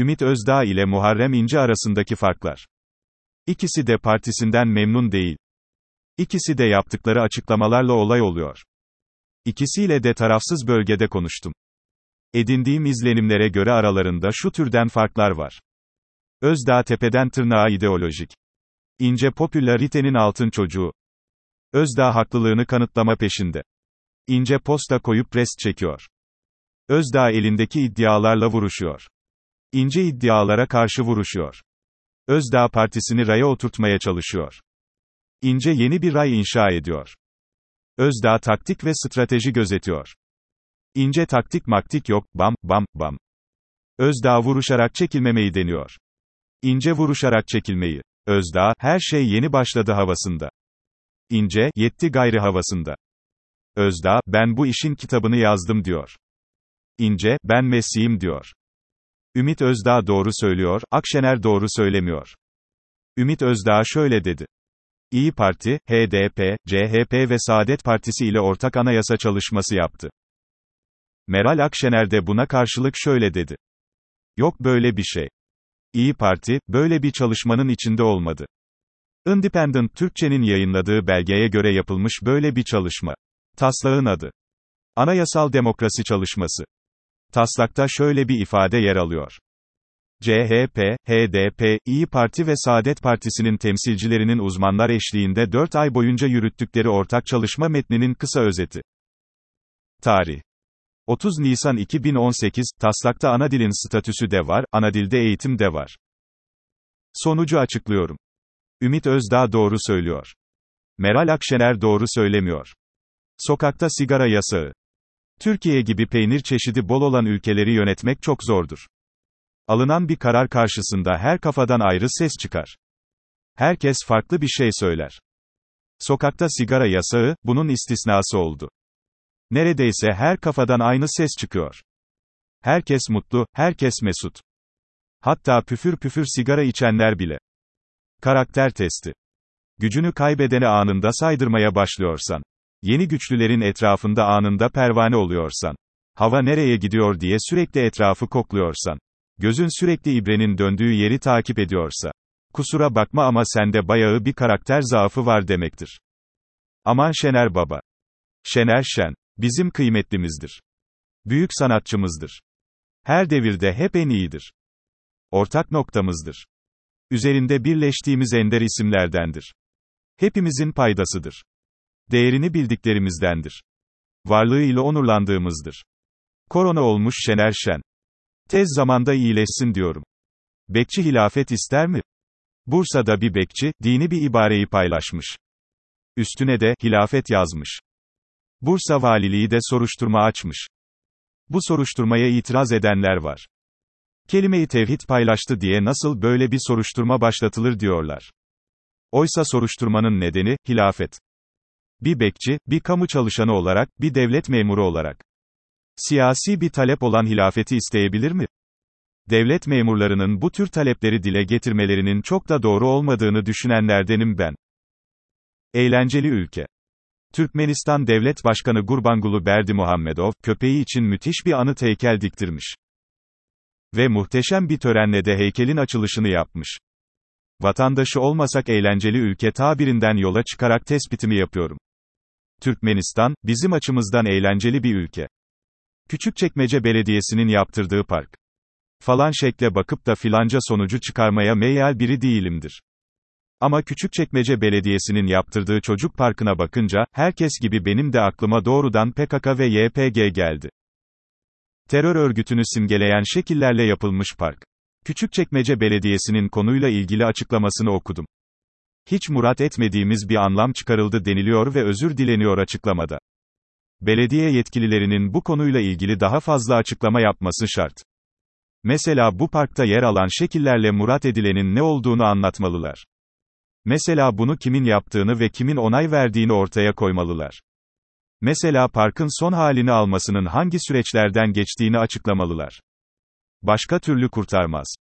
Ümit Özdağ ile Muharrem İnce arasındaki farklar. İkisi de partisinden memnun değil. İkisi de yaptıkları açıklamalarla olay oluyor. İkisiyle de tarafsız bölgede konuştum. Edindiğim izlenimlere göre aralarında şu türden farklar var. Özdağ tepeden tırnağa ideolojik. İnce popülaritenin altın çocuğu. Özdağ haklılığını kanıtlama peşinde. İnce posta koyup rest çekiyor. Özdağ elindeki iddialarla vuruşuyor. İnce iddialara karşı vuruşuyor. Özdağ partisini raya oturtmaya çalışıyor. İnce yeni bir ray inşa ediyor. Özdağ taktik ve strateji gözetiyor. İnce taktik maktik yok, bam, bam, bam. Özdağ vuruşarak çekilmemeyi deniyor. İnce vuruşarak çekilmeyi. Özdağ, her şey yeni başladı havasında. İnce, yetti gayri havasında. Özdağ, ben bu işin kitabını yazdım diyor. İnce, ben Messi'yim diyor. Ümit Özdağ doğru söylüyor, Akşener doğru söylemiyor. Ümit Özdağ şöyle dedi. İyi Parti, HDP, CHP ve Saadet Partisi ile ortak anayasa çalışması yaptı. Meral Akşener de buna karşılık şöyle dedi. Yok böyle bir şey. İyi Parti, böyle bir çalışmanın içinde olmadı. Independent Türkçe'nin yayınladığı belgeye göre yapılmış böyle bir çalışma. Taslağın adı. Anayasal Demokrasi Çalışması. Taslakta şöyle bir ifade yer alıyor. CHP, HDP, İyi Parti ve Saadet Partisi'nin temsilcilerinin uzmanlar eşliğinde 4 ay boyunca yürüttükleri ortak çalışma metninin kısa özeti. Tarih 30 Nisan 2018, taslakta ana dilin statüsü de var, ana dilde eğitim de var. Sonucu açıklıyorum. Ümit Özdağ doğru söylüyor. Meral Akşener doğru söylemiyor. Sokakta sigara yasağı. Türkiye gibi peynir çeşidi bol olan ülkeleri yönetmek çok zordur. Alınan bir karar karşısında her kafadan ayrı ses çıkar. Herkes farklı bir şey söyler. Sokakta sigara yasağı, bunun istisnası oldu. Neredeyse her kafadan aynı ses çıkıyor. Herkes mutlu, herkes mesut. Hatta püfür püfür sigara içenler bile. Karakter testi. Gücünü kaybedene anında saydırmaya başlıyorsan. Yeni güçlülerin etrafında anında pervane oluyorsan. Hava nereye gidiyor diye sürekli etrafı kokluyorsan. Gözün sürekli ibrenin döndüğü yeri takip ediyorsa. Kusura bakma ama sende bayağı bir karakter zaafı var demektir. Aman Şener Baba. Şener Şen. Bizim kıymetlimizdir. Büyük sanatçımızdır. Her devirde hep en iyidir. Ortak noktamızdır. Üzerinde birleştiğimiz ender isimlerdendir. Hepimizin paydasıdır. Değerini bildiklerimizdendir. Varlığıyla onurlandığımızdır. Korona olmuş Şener Şen. Tez zamanda iyileşsin diyorum. Bekçi hilafet ister mi? Bursa'da bir bekçi, dini bir ibareyi paylaşmış. Üstüne de, hilafet yazmış. Bursa Valiliği de soruşturma açmış. Bu soruşturmaya itiraz edenler var. Kelimeyi tevhid paylaştı diye nasıl böyle bir soruşturma başlatılır diyorlar. Oysa soruşturmanın nedeni, hilafet. Bir bekçi, bir kamu çalışanı olarak, bir devlet memuru olarak. Siyasi bir talep olan hilafeti isteyebilir mi? Devlet memurlarının bu tür talepleri dile getirmelerinin çok da doğru olmadığını düşünenlerdenim ben. Eğlenceli ülke. Türkmenistan Devlet Başkanı Gurbangulu Berdi Muhammedov, köpeği için müthiş bir anıt heykel diktirmiş. Ve muhteşem bir törenle de heykelin açılışını yapmış. Vatandaşı olmasak eğlenceli ülke tabirinden yola çıkarak tespitimi yapıyorum. Türkmenistan, bizim açımızdan eğlenceli bir ülke. Küçükçekmece Belediyesi'nin yaptırdığı park. Falan şekle bakıp da filanca sonucu çıkarmaya meyal biri değilimdir. Ama Küçükçekmece Belediyesi'nin yaptırdığı çocuk parkına bakınca, herkes gibi benim de aklıma doğrudan PKK ve YPG geldi. Terör örgütünü simgeleyen şekillerle yapılmış park. Küçükçekmece Belediyesi'nin konuyla ilgili açıklamasını okudum. Hiç murat etmediğimiz bir anlam çıkarıldı deniliyor ve özür dileniyor açıklamada. Belediye yetkililerinin bu konuyla ilgili daha fazla açıklama yapması şart. Mesela bu parkta yer alan şekillerle murat edilenin ne olduğunu anlatmalılar. Mesela bunu kimin yaptığını ve kimin onay verdiğini ortaya koymalılar. Mesela parkın son halini almasının hangi süreçlerden geçtiğini açıklamalılar. Başka türlü kurtarmaz.